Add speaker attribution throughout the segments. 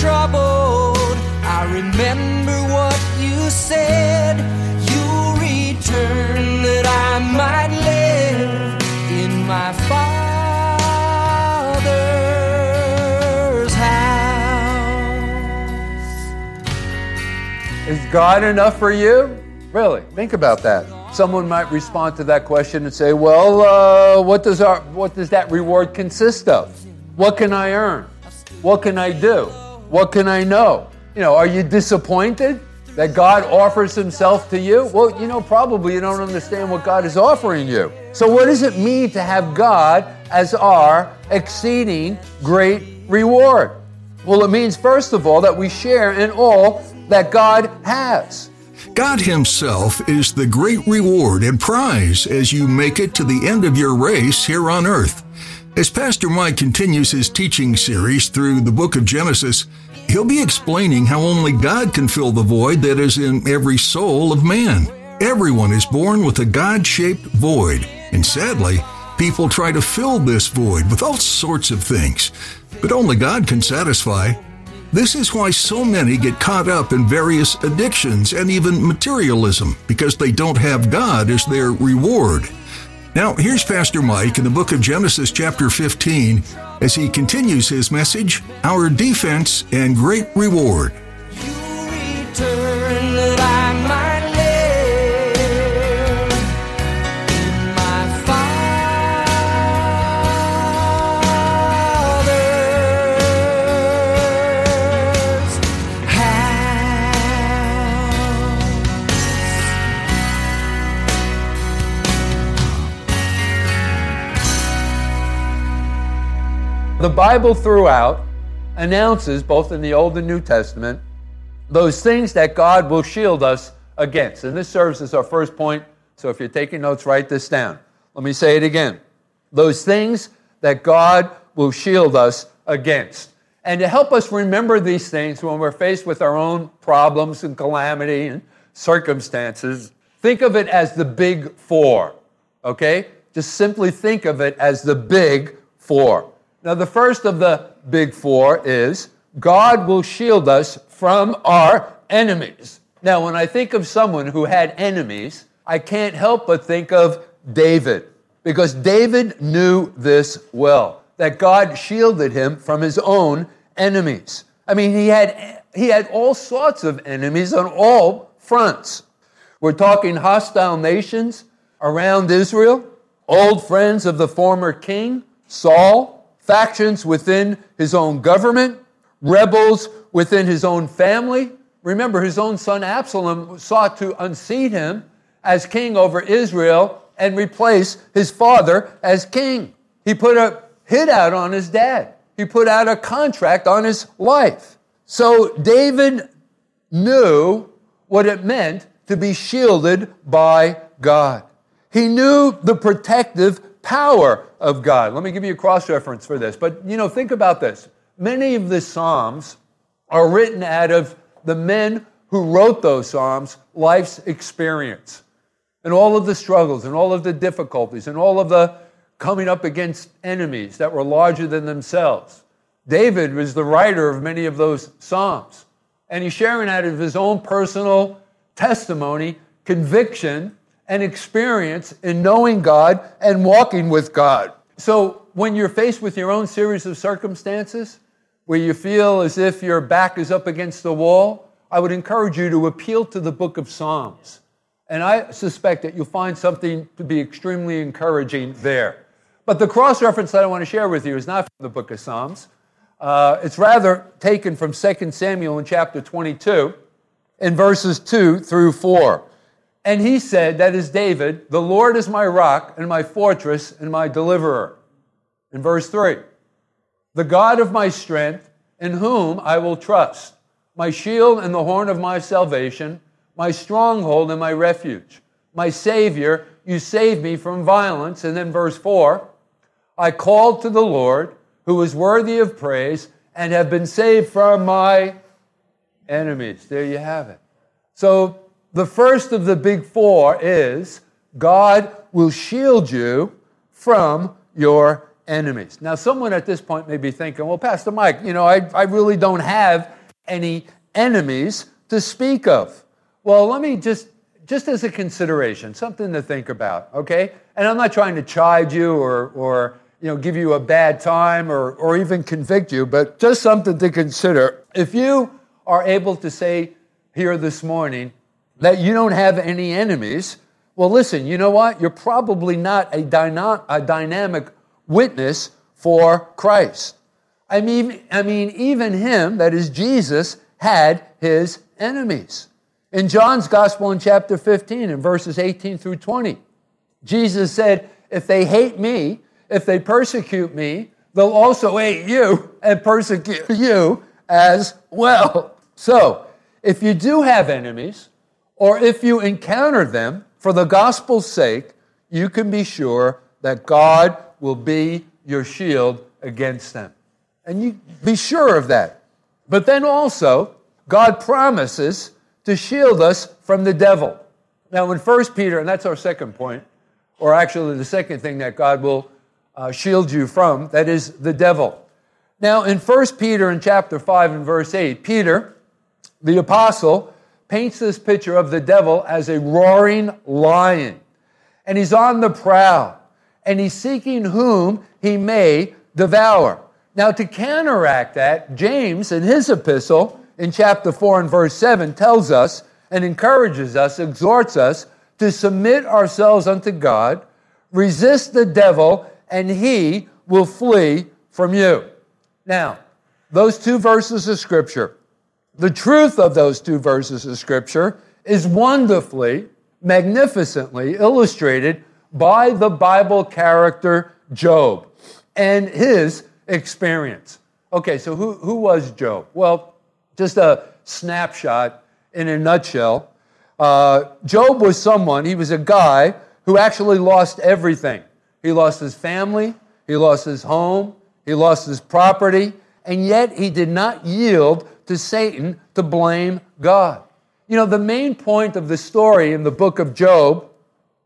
Speaker 1: troubled. I remember what you said. You'll return that I might live in my Father's house.
Speaker 2: Is God enough for you? Really, think about that. Someone might respond to that question and say, "Well, uh, what does our what does that reward consist of? What can I earn? What can I do? What can I know? You know, are you disappointed that God offers Himself to you? Well, you know, probably you don't understand what God is offering you. So, what does it mean to have God as our exceeding great reward? Well, it means first of all that we share in all that God has.
Speaker 3: God Himself is the great reward and prize as you make it to the end of your race here on earth. As Pastor Mike continues his teaching series through the book of Genesis, he'll be explaining how only God can fill the void that is in every soul of man. Everyone is born with a God shaped void, and sadly, people try to fill this void with all sorts of things, but only God can satisfy. This is why so many get caught up in various addictions and even materialism because they don't have God as their reward. Now, here's Pastor Mike in the book of Genesis, chapter 15, as he continues his message Our Defense and Great Reward.
Speaker 2: The Bible throughout announces, both in the Old and New Testament, those things that God will shield us against. And this serves as our first point. So if you're taking notes, write this down. Let me say it again. Those things that God will shield us against. And to help us remember these things when we're faced with our own problems and calamity and circumstances, think of it as the big four. Okay? Just simply think of it as the big four. Now, the first of the big four is God will shield us from our enemies. Now, when I think of someone who had enemies, I can't help but think of David, because David knew this well that God shielded him from his own enemies. I mean, he had, he had all sorts of enemies on all fronts. We're talking hostile nations around Israel, old friends of the former king, Saul, factions within his own government, rebels within his own family. Remember, his own son Absalom sought to unseat him as king over Israel and replace his father as king. He put a hit out on his dad, he put out a contract on his life. So David knew what it meant to be shielded by God. He knew the protective power of God. Let me give you a cross reference for this. But you know, think about this. Many of the Psalms are written out of the men who wrote those Psalms' life's experience and all of the struggles and all of the difficulties and all of the coming up against enemies that were larger than themselves. David was the writer of many of those Psalms, and he's sharing out of his own personal testimony, conviction, and experience in knowing God and walking with God. So when you're faced with your own series of circumstances where you feel as if your back is up against the wall, I would encourage you to appeal to the book of Psalms. And I suspect that you'll find something to be extremely encouraging there. But the cross reference that I want to share with you is not from the book of Psalms. Uh, it's rather taken from 2 Samuel in chapter 22 in verses 2 through 4. And he said, that is David, the Lord is my rock and my fortress and my deliverer. In verse 3, the God of my strength, in whom I will trust. my shield and the horn of my salvation, my stronghold and my refuge. My Savior, you save me from violence. And then verse 4 I called to the Lord, who is worthy of praise, and have been saved from my enemies. There you have it. So the first of the big four is God will shield you from your enemies. Now, someone at this point may be thinking, well, Pastor Mike, you know, I, I really don't have any enemies to speak of. Well, let me just, just as a consideration, something to think about, okay? And I'm not trying to chide you or, or you know, give you a bad time or, or even convict you, but just something to consider. If you are able to say here this morning that you don't have any enemies, well, listen, you know what? You're probably not a, dyna- a dynamic witness for Christ. I mean, I mean, even him, that is Jesus, had his enemies. In John's Gospel in chapter 15, in verses 18 through 20, Jesus said, If they hate me, if they persecute me, they'll also hate you and persecute you as well. So, if you do have enemies, or if you encounter them for the gospel's sake, you can be sure that God will be your shield against them. And you be sure of that. But then also, God promises to shield us from the devil. Now, in 1 Peter, and that's our second point, or actually the second thing that God will uh, shield you from, that is the devil. Now, in 1 Peter in chapter 5 and verse 8, Peter, the apostle, paints this picture of the devil as a roaring lion. And he's on the prowl, and he's seeking whom he may devour. Now, to counteract that, James, in his epistle, in chapter 4 and verse 7, tells us and encourages us, exhorts us to submit ourselves unto God, resist the devil, and he will flee from you. Now, those two verses of Scripture, the truth of those two verses of Scripture is wonderfully, magnificently illustrated by the Bible character Job and his experience. Okay, so who, who was Job? Well, just a snapshot in a nutshell. Uh, Job was someone, he was a guy who actually lost everything. He lost his family, he lost his home, he lost his property, and yet he did not yield to Satan to blame God. You know, the main point of the story in the book of Job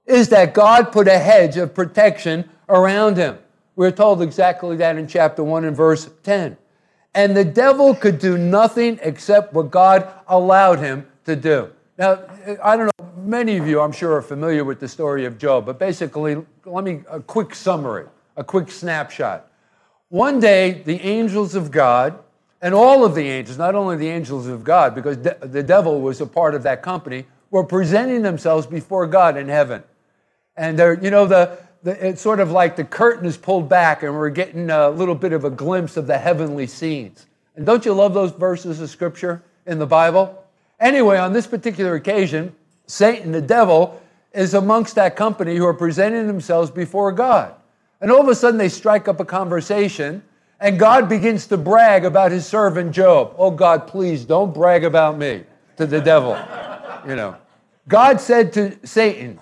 Speaker 2: is that God put a hedge of protection around him. We're told exactly that in chapter 1 and verse 10. And the devil could do nothing except what God allowed him to do. Now, I don't know, many of you, I'm sure, are familiar with the story of Job, but basically, let me, a quick summary, a quick snapshot. One day, the angels of God, and all of the angels, not only the angels of God, because de- the devil was a part of that company, were presenting themselves before God in heaven. And they're, you know, the, the, it's sort of like the curtain is pulled back and we're getting a little bit of a glimpse of the heavenly scenes. And don't you love those verses of scripture in the Bible? Anyway, on this particular occasion, Satan, the devil, is amongst that company who are presenting themselves before God. And all of a sudden, they strike up a conversation, and God begins to brag about his servant Job. Oh, God, please don't brag about me to the devil. You know. God said to Satan,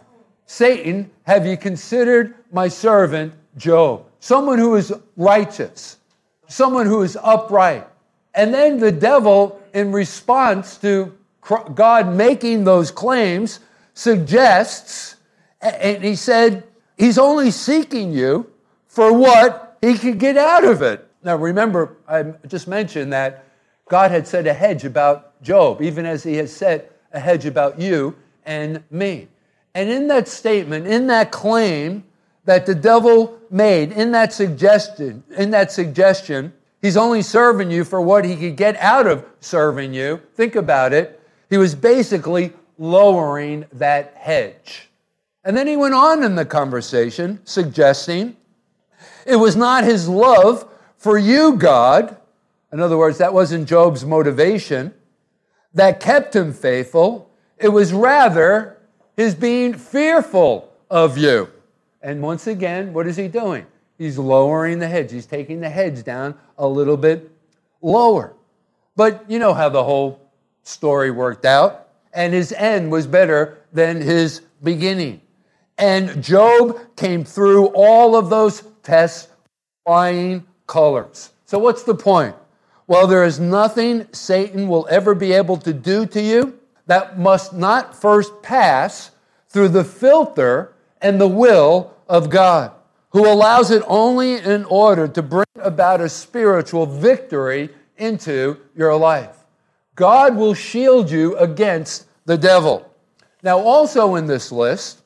Speaker 2: Satan, have you considered my servant Job? Someone who is righteous, someone who is upright. And then the devil, in response to God making those claims, suggests, and he said, He's only seeking you for what he could get out of it. Now, remember, I just mentioned that God had set a hedge about Job, even as he has set a hedge about you and me. And in that statement, in that claim that the devil made, in that suggestion, in that suggestion, he's only serving you for what he could get out of serving you. Think about it. He was basically lowering that hedge. And then he went on in the conversation, suggesting it was not his love for you, God. In other words, that wasn't Job's motivation that kept him faithful. It was rather his being fearful of you. And once again, what is he doing? He's lowering the hedge. He's taking the hedge down a little bit lower. But you know how the whole story worked out. And his end was better than his beginning. And Job came through all of those tests flying colors. So, what's the point? Well, there is nothing Satan will ever be able to do to you that must not first pass through the filter and the will of God, who allows it only in order to bring about a spiritual victory into your life. God will shield you against the devil. Now, also in this list,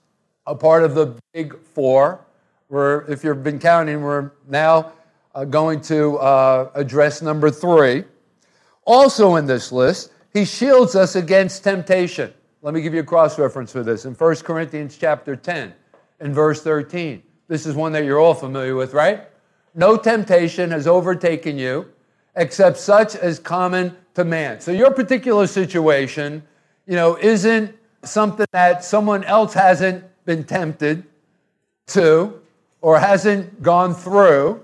Speaker 2: a part of the big four, where if you've been counting, we're now uh, going to uh, address number three. Also in this list, he shields us against temptation. Let me give you a cross reference for this in 1 Corinthians chapter 10 and verse 13. This is one that you're all familiar with, right? No temptation has overtaken you except such as common to man. So your particular situation, you know, isn't something that someone else hasn't been tempted to or hasn't gone through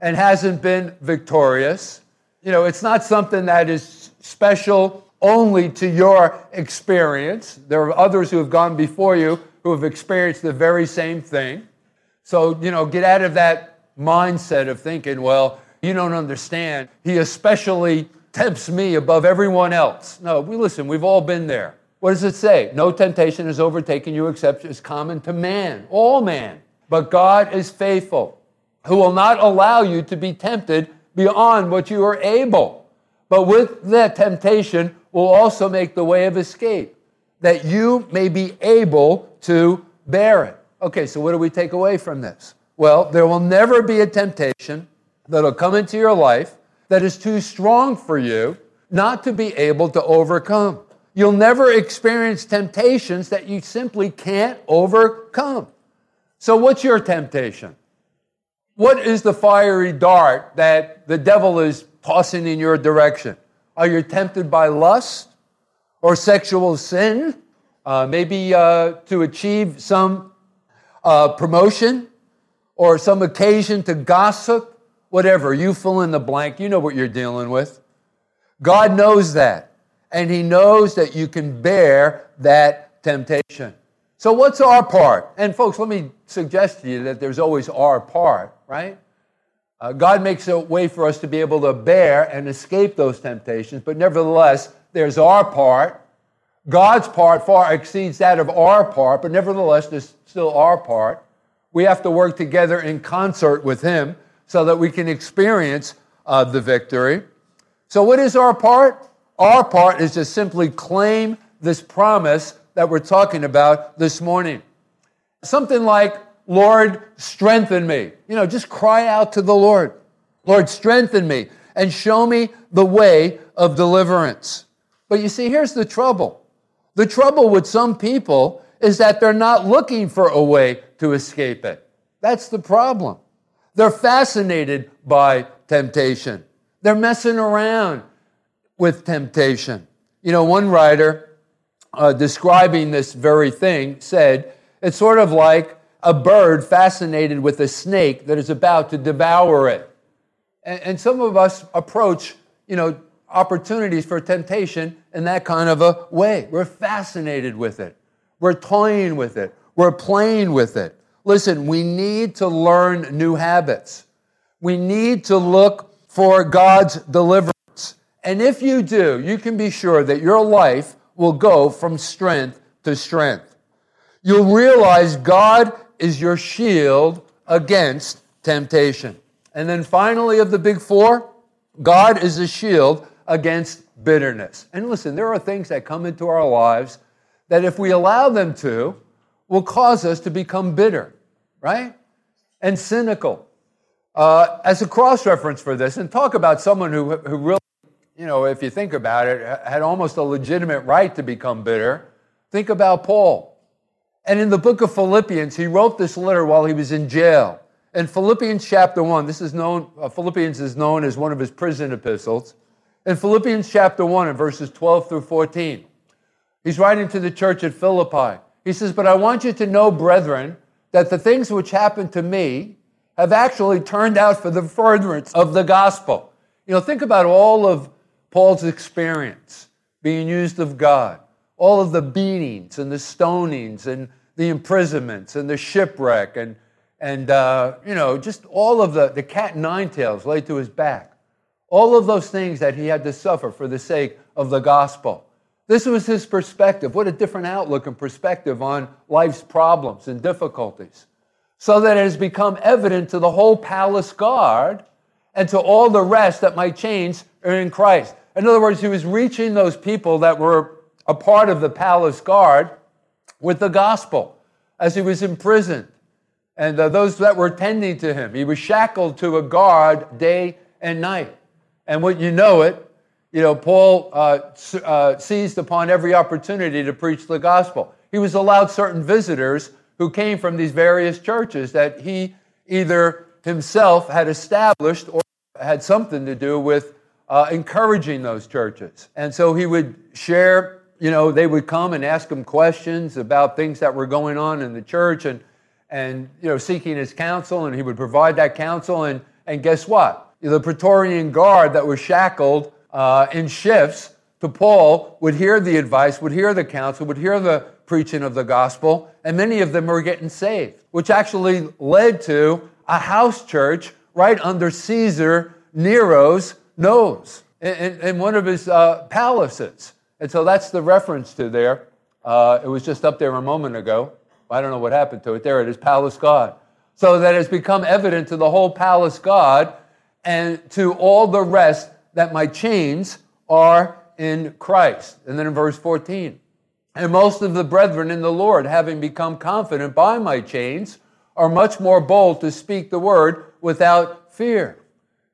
Speaker 2: and hasn't been victorious. You know, it's not something that is special only to your experience. There are others who have gone before you who have experienced the very same thing. So, you know, get out of that mindset of thinking, well, you don't understand. He especially tempts me above everyone else. No, we listen, we've all been there. What does it say? No temptation has overtaken you except is common to man, all man. But God is faithful, who will not allow you to be tempted beyond what you are able. But with that temptation will also make the way of escape, that you may be able to bear it. Okay, so what do we take away from this? Well, there will never be a temptation that'll come into your life that is too strong for you not to be able to overcome. You'll never experience temptations that you simply can't overcome. So, what's your temptation? What is the fiery dart that the devil is tossing in your direction? Are you tempted by lust or sexual sin? Uh, maybe uh, to achieve some uh, promotion or some occasion to gossip whatever, you fill in the blank, you know what you're dealing with. God knows that, and He knows that you can bear that temptation. So, what's our part? And, folks, let me suggest to you that there's always our part, right? Uh, God makes a way for us to be able to bear and escape those temptations, but nevertheless, there's our part. God's part far exceeds that of our part, but nevertheless, there's still our part. We have to work together in concert with Him so that we can experience uh, the victory. So, what is our part? Our part is to simply claim this promise that we're talking about this morning. Something like, Lord, strengthen me. You know, just cry out to the Lord, Lord, strengthen me and show me the way of deliverance. But you see, here's the trouble. The trouble with some people is that they're not looking for a way to escape it. That's the problem. They're fascinated by temptation. They're messing around with temptation. You know, one writer uh, describing this very thing said, it's sort of like a bird fascinated with a snake that is about to devour it. And, and some of us approach, you know, opportunities for temptation in that kind of a way. We're fascinated with it. We're toying with it. We're playing with it. Listen, we need to learn new habits. We need to look for God's deliverance. And if you do, you can be sure that your life will go from strength to strength. You'll realize God is your shield against temptation. And then finally, of the big four, God is a shield against bitterness. And listen, there are things that come into our lives that if we allow them to, will cause us to become bitter, right? And cynical. Uh, as a cross reference for this, and talk about someone who, who really, you know, if you think about it, had almost a legitimate right to become bitter, think about Paul. And in the book of Philippians, he wrote this letter while he was in jail. In Philippians chapter 1, this is known, uh, Philippians is known as one of his prison epistles. In Philippians chapter 1, in verses 12 through 14, he's writing to the church at Philippi. He says, But I want you to know, brethren, that the things which happened to me have actually turned out for the furtherance of the gospel. You know, think about all of Paul's experience being used of God, all of the beatings and the stonings and the imprisonments and the shipwreck and, and uh, you know, just all of the, the cat nine tails laid to his back. All of those things that he had to suffer for the sake of the gospel. This was his perspective. What a different outlook and perspective on life's problems and difficulties. So that it has become evident to the whole palace guard and to all the rest that my change are in Christ. In other words, he was reaching those people that were a part of the palace guard with the gospel as he was imprisoned and uh, those that were tending to him. He was shackled to a guard day and night. And when you know it, you know, Paul uh, uh, seized upon every opportunity to preach the gospel. He was allowed certain visitors who came from these various churches that he either himself had established or had something to do with uh, encouraging those churches. And so he would share, you know, they would come and ask him questions about things that were going on in the church and, and you know, seeking his counsel, and he would provide that counsel. And, and guess what? The Praetorian Guard that was shackled uh, in shifts to Paul would hear the advice, would hear the counsel, would hear the preaching of the gospel, and many of them were getting saved, which actually led to a house church right under Caesar Nero's nose in, in one of his uh, palaces. And so that's the reference to there. Uh, it was just up there a moment ago. I don't know what happened to it. There it is, Palace God. So that has become evident to the whole palace God and to all the rest that my chains are in Christ. And then in verse 14, and most of the brethren in the Lord, having become confident by my chains, are much more bold to speak the word without fear.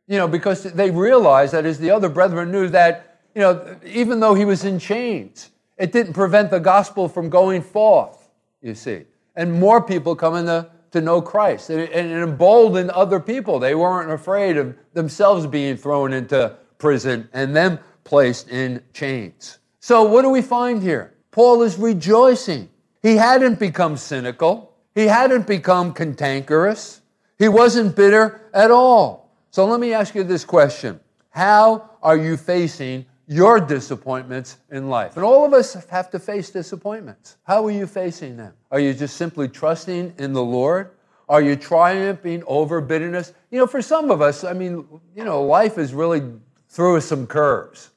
Speaker 2: You know, because they realized that as the other brethren knew that, you know, even though he was in chains, it didn't prevent the gospel from going forth, you see. And more people coming to, to know Christ. And, and emboldened other people. They weren't afraid of themselves being thrown into prison and them placed in chains. So, what do we find here? Paul is rejoicing. He hadn't become cynical, he hadn't become cantankerous, he wasn't bitter at all. So, let me ask you this question How are you facing your disappointments in life? And all of us have to face disappointments. How are you facing them? Are you just simply trusting in the Lord? Are you triumphing over bitterness? You know, for some of us, I mean, you know, life is really threw us some curves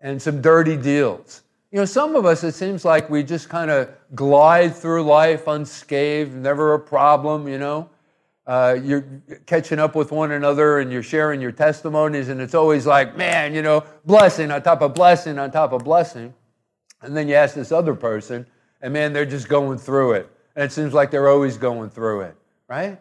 Speaker 2: and some dirty deals. You know, some of us, it seems like we just kind of glide through life unscathed, never a problem, you know. Uh, you're catching up with one another and you're sharing your testimonies, and it's always like, man, you know, blessing on top of blessing on top of blessing. And then you ask this other person, and man, they're just going through it. And it seems like they're always going through it, right?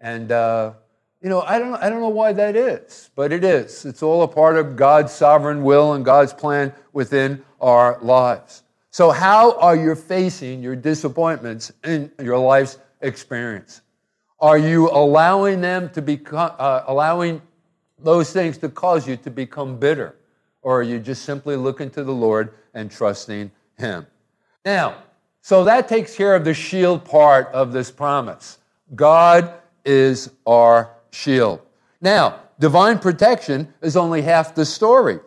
Speaker 2: And, uh, you know, I don't, I don't know why that is, but it is. It's all a part of God's sovereign will and God's plan within our lives. So, how are you facing your disappointments in your life's experience? Are you allowing them to become, uh, allowing those things to cause you to become bitter? Or are you just simply looking to the Lord and trusting Him? Now, so that takes care of the shield part of this promise. God is our shield. Now, divine protection is only half the story.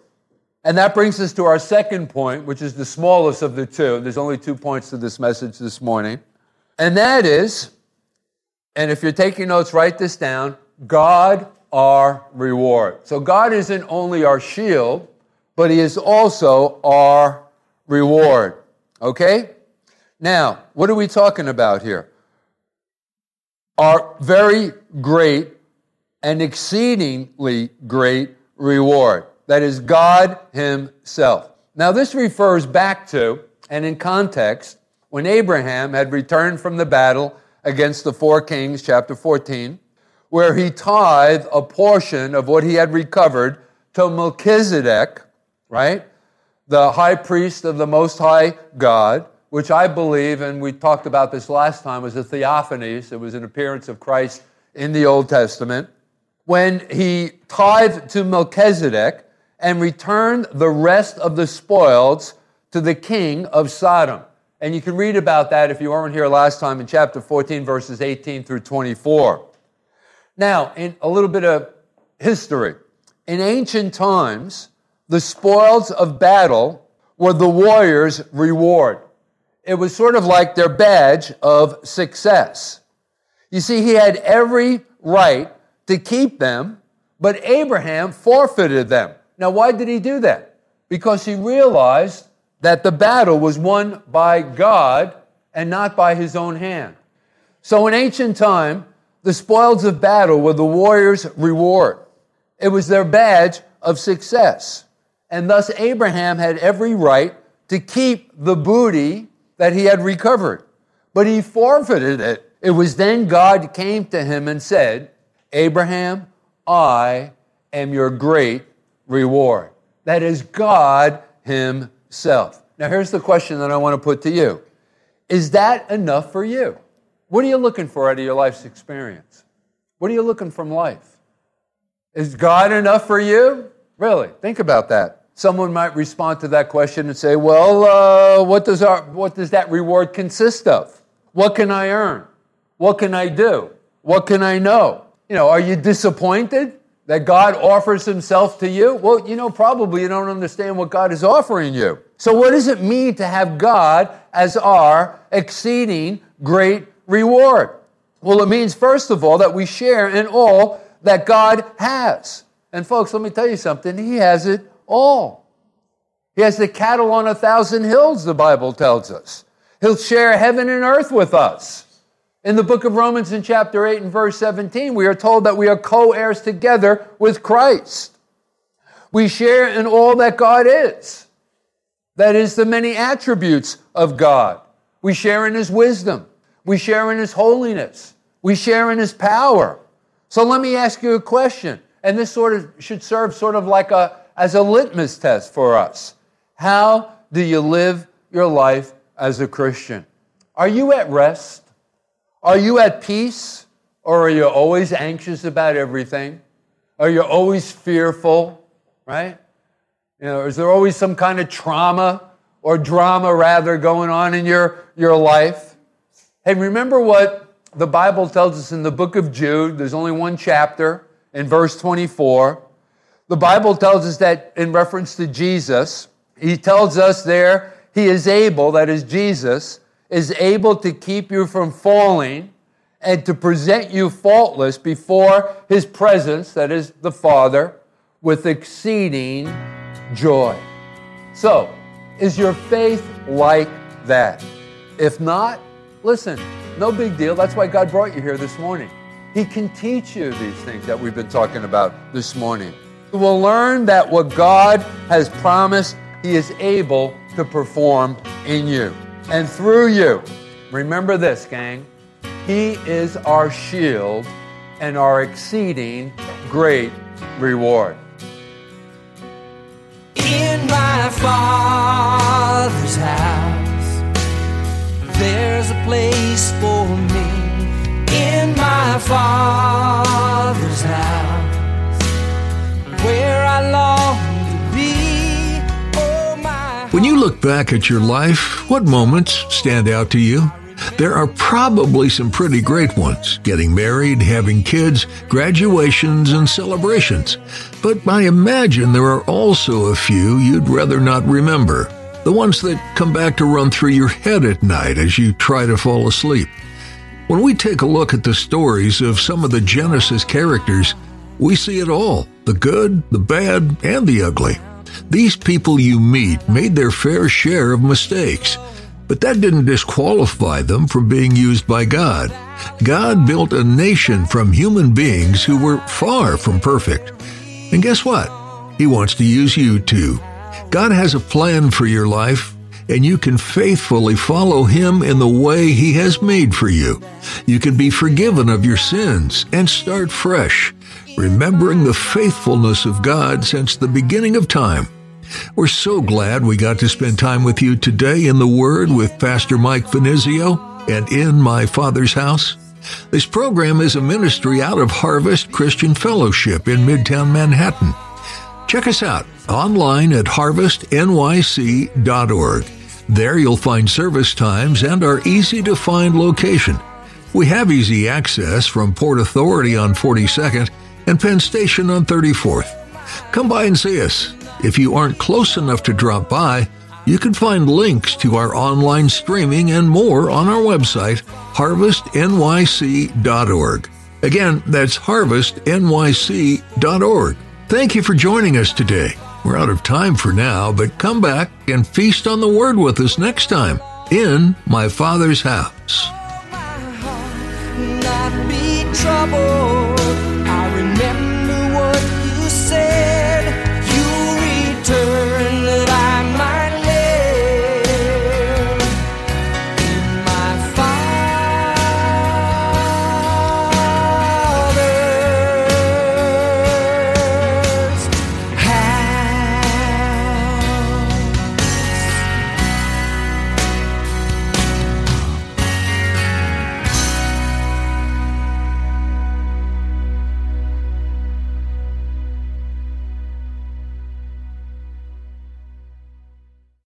Speaker 2: And that brings us to our second point, which is the smallest of the two. There's only two points to this message this morning. And that is, and if you're taking notes, write this down God, our reward. So God isn't only our shield, but He is also our reward. Okay? Now, what are we talking about here? Our very great and exceedingly great reward. That is God Himself. Now, this refers back to, and in context, when Abraham had returned from the battle against the four kings, chapter 14, where he tithed a portion of what he had recovered to Melchizedek, right? The high priest of the Most High God, which I believe, and we talked about this last time, was a theophanies. It was an appearance of Christ in the Old Testament when he tithed to Melchizedek and returned the rest of the spoils to the king of Sodom. And you can read about that if you weren't here last time in chapter 14, verses 18 through 24. Now, in a little bit of history. In ancient times, the spoils of battle were the warrior's reward. It was sort of like their badge of success. You see, he had every right to keep them, but Abraham forfeited them. Now, why did he do that? Because he realized that the battle was won by God and not by his own hand. So, in ancient time, the spoils of battle were the warrior's reward. It was their badge of success. And thus, Abraham had every right to keep the booty that he had recovered. But he forfeited it. It was then God came to him and said, Abraham, I am your great reward. That is God Himself. Now, here's the question that I want to put to you Is that enough for you? What are you looking for out of your life's experience? What are you looking from life? Is God enough for you? Really, think about that. Someone might respond to that question and say, Well, uh, what, does our, what does that reward consist of? What can I earn? What can I do? What can I know? You know, are you disappointed that God offers himself to you? Well, you know, probably you don't understand what God is offering you. So, what does it mean to have God as our exceeding great reward? Well, it means, first of all, that we share in all that God has. And, folks, let me tell you something He has it all. He has the cattle on a thousand hills, the Bible tells us. He'll share heaven and earth with us. In the book of Romans, in chapter 8 and verse 17, we are told that we are co heirs together with Christ. We share in all that God is. That is, the many attributes of God. We share in His wisdom. We share in His holiness. We share in His power. So let me ask you a question, and this sort of should serve sort of like a as a litmus test for us. How do you live your life as a Christian? Are you at rest? Are you at peace or are you always anxious about everything? Are you always fearful, right? You know, is there always some kind of trauma or drama rather going on in your, your life? Hey, remember what the Bible tells us in the book of Jude? There's only one chapter in verse 24. The Bible tells us that in reference to Jesus, he tells us there, he is able, that is Jesus, is able to keep you from falling and to present you faultless before his presence, that is the Father, with exceeding joy. So, is your faith like that? If not, listen, no big deal. That's why God brought you here this morning. He can teach you these things that we've been talking about this morning. You will learn that what God has promised, He is able to perform in you and through you. Remember this, gang. He is our shield and our exceeding great reward.
Speaker 1: In my Father's house, there's a place for me. In my Father's house, where I long
Speaker 3: when you look back at your life, what moments stand out to you? There are probably some pretty great ones getting married, having kids, graduations, and celebrations. But I imagine there are also a few you'd rather not remember. The ones that come back to run through your head at night as you try to fall asleep. When we take a look at the stories of some of the Genesis characters, we see it all the good, the bad, and the ugly. These people you meet made their fair share of mistakes, but that didn't disqualify them from being used by God. God built a nation from human beings who were far from perfect. And guess what? He wants to use you too. God has a plan for your life, and you can faithfully follow Him in the way He has made for you. You can be forgiven of your sins and start fresh remembering the faithfulness of God since the beginning of time. We're so glad we got to spend time with you today in the Word with Pastor Mike Finizio and in my Father's house. This program is a ministry out of Harvest Christian Fellowship in Midtown Manhattan. Check us out online at harvestnyc.org. There you'll find service times and our easy to find location. We have easy access from Port Authority on 42nd and Penn Station on 34th. Come by and see us. If you aren't close enough to drop by, you can find links to our online streaming and more on our website, harvestnyc.org. Again, that's harvestnyc.org. Thank you for joining us today. We're out of time for now, but come back and feast on the Word with us next time in my Father's house.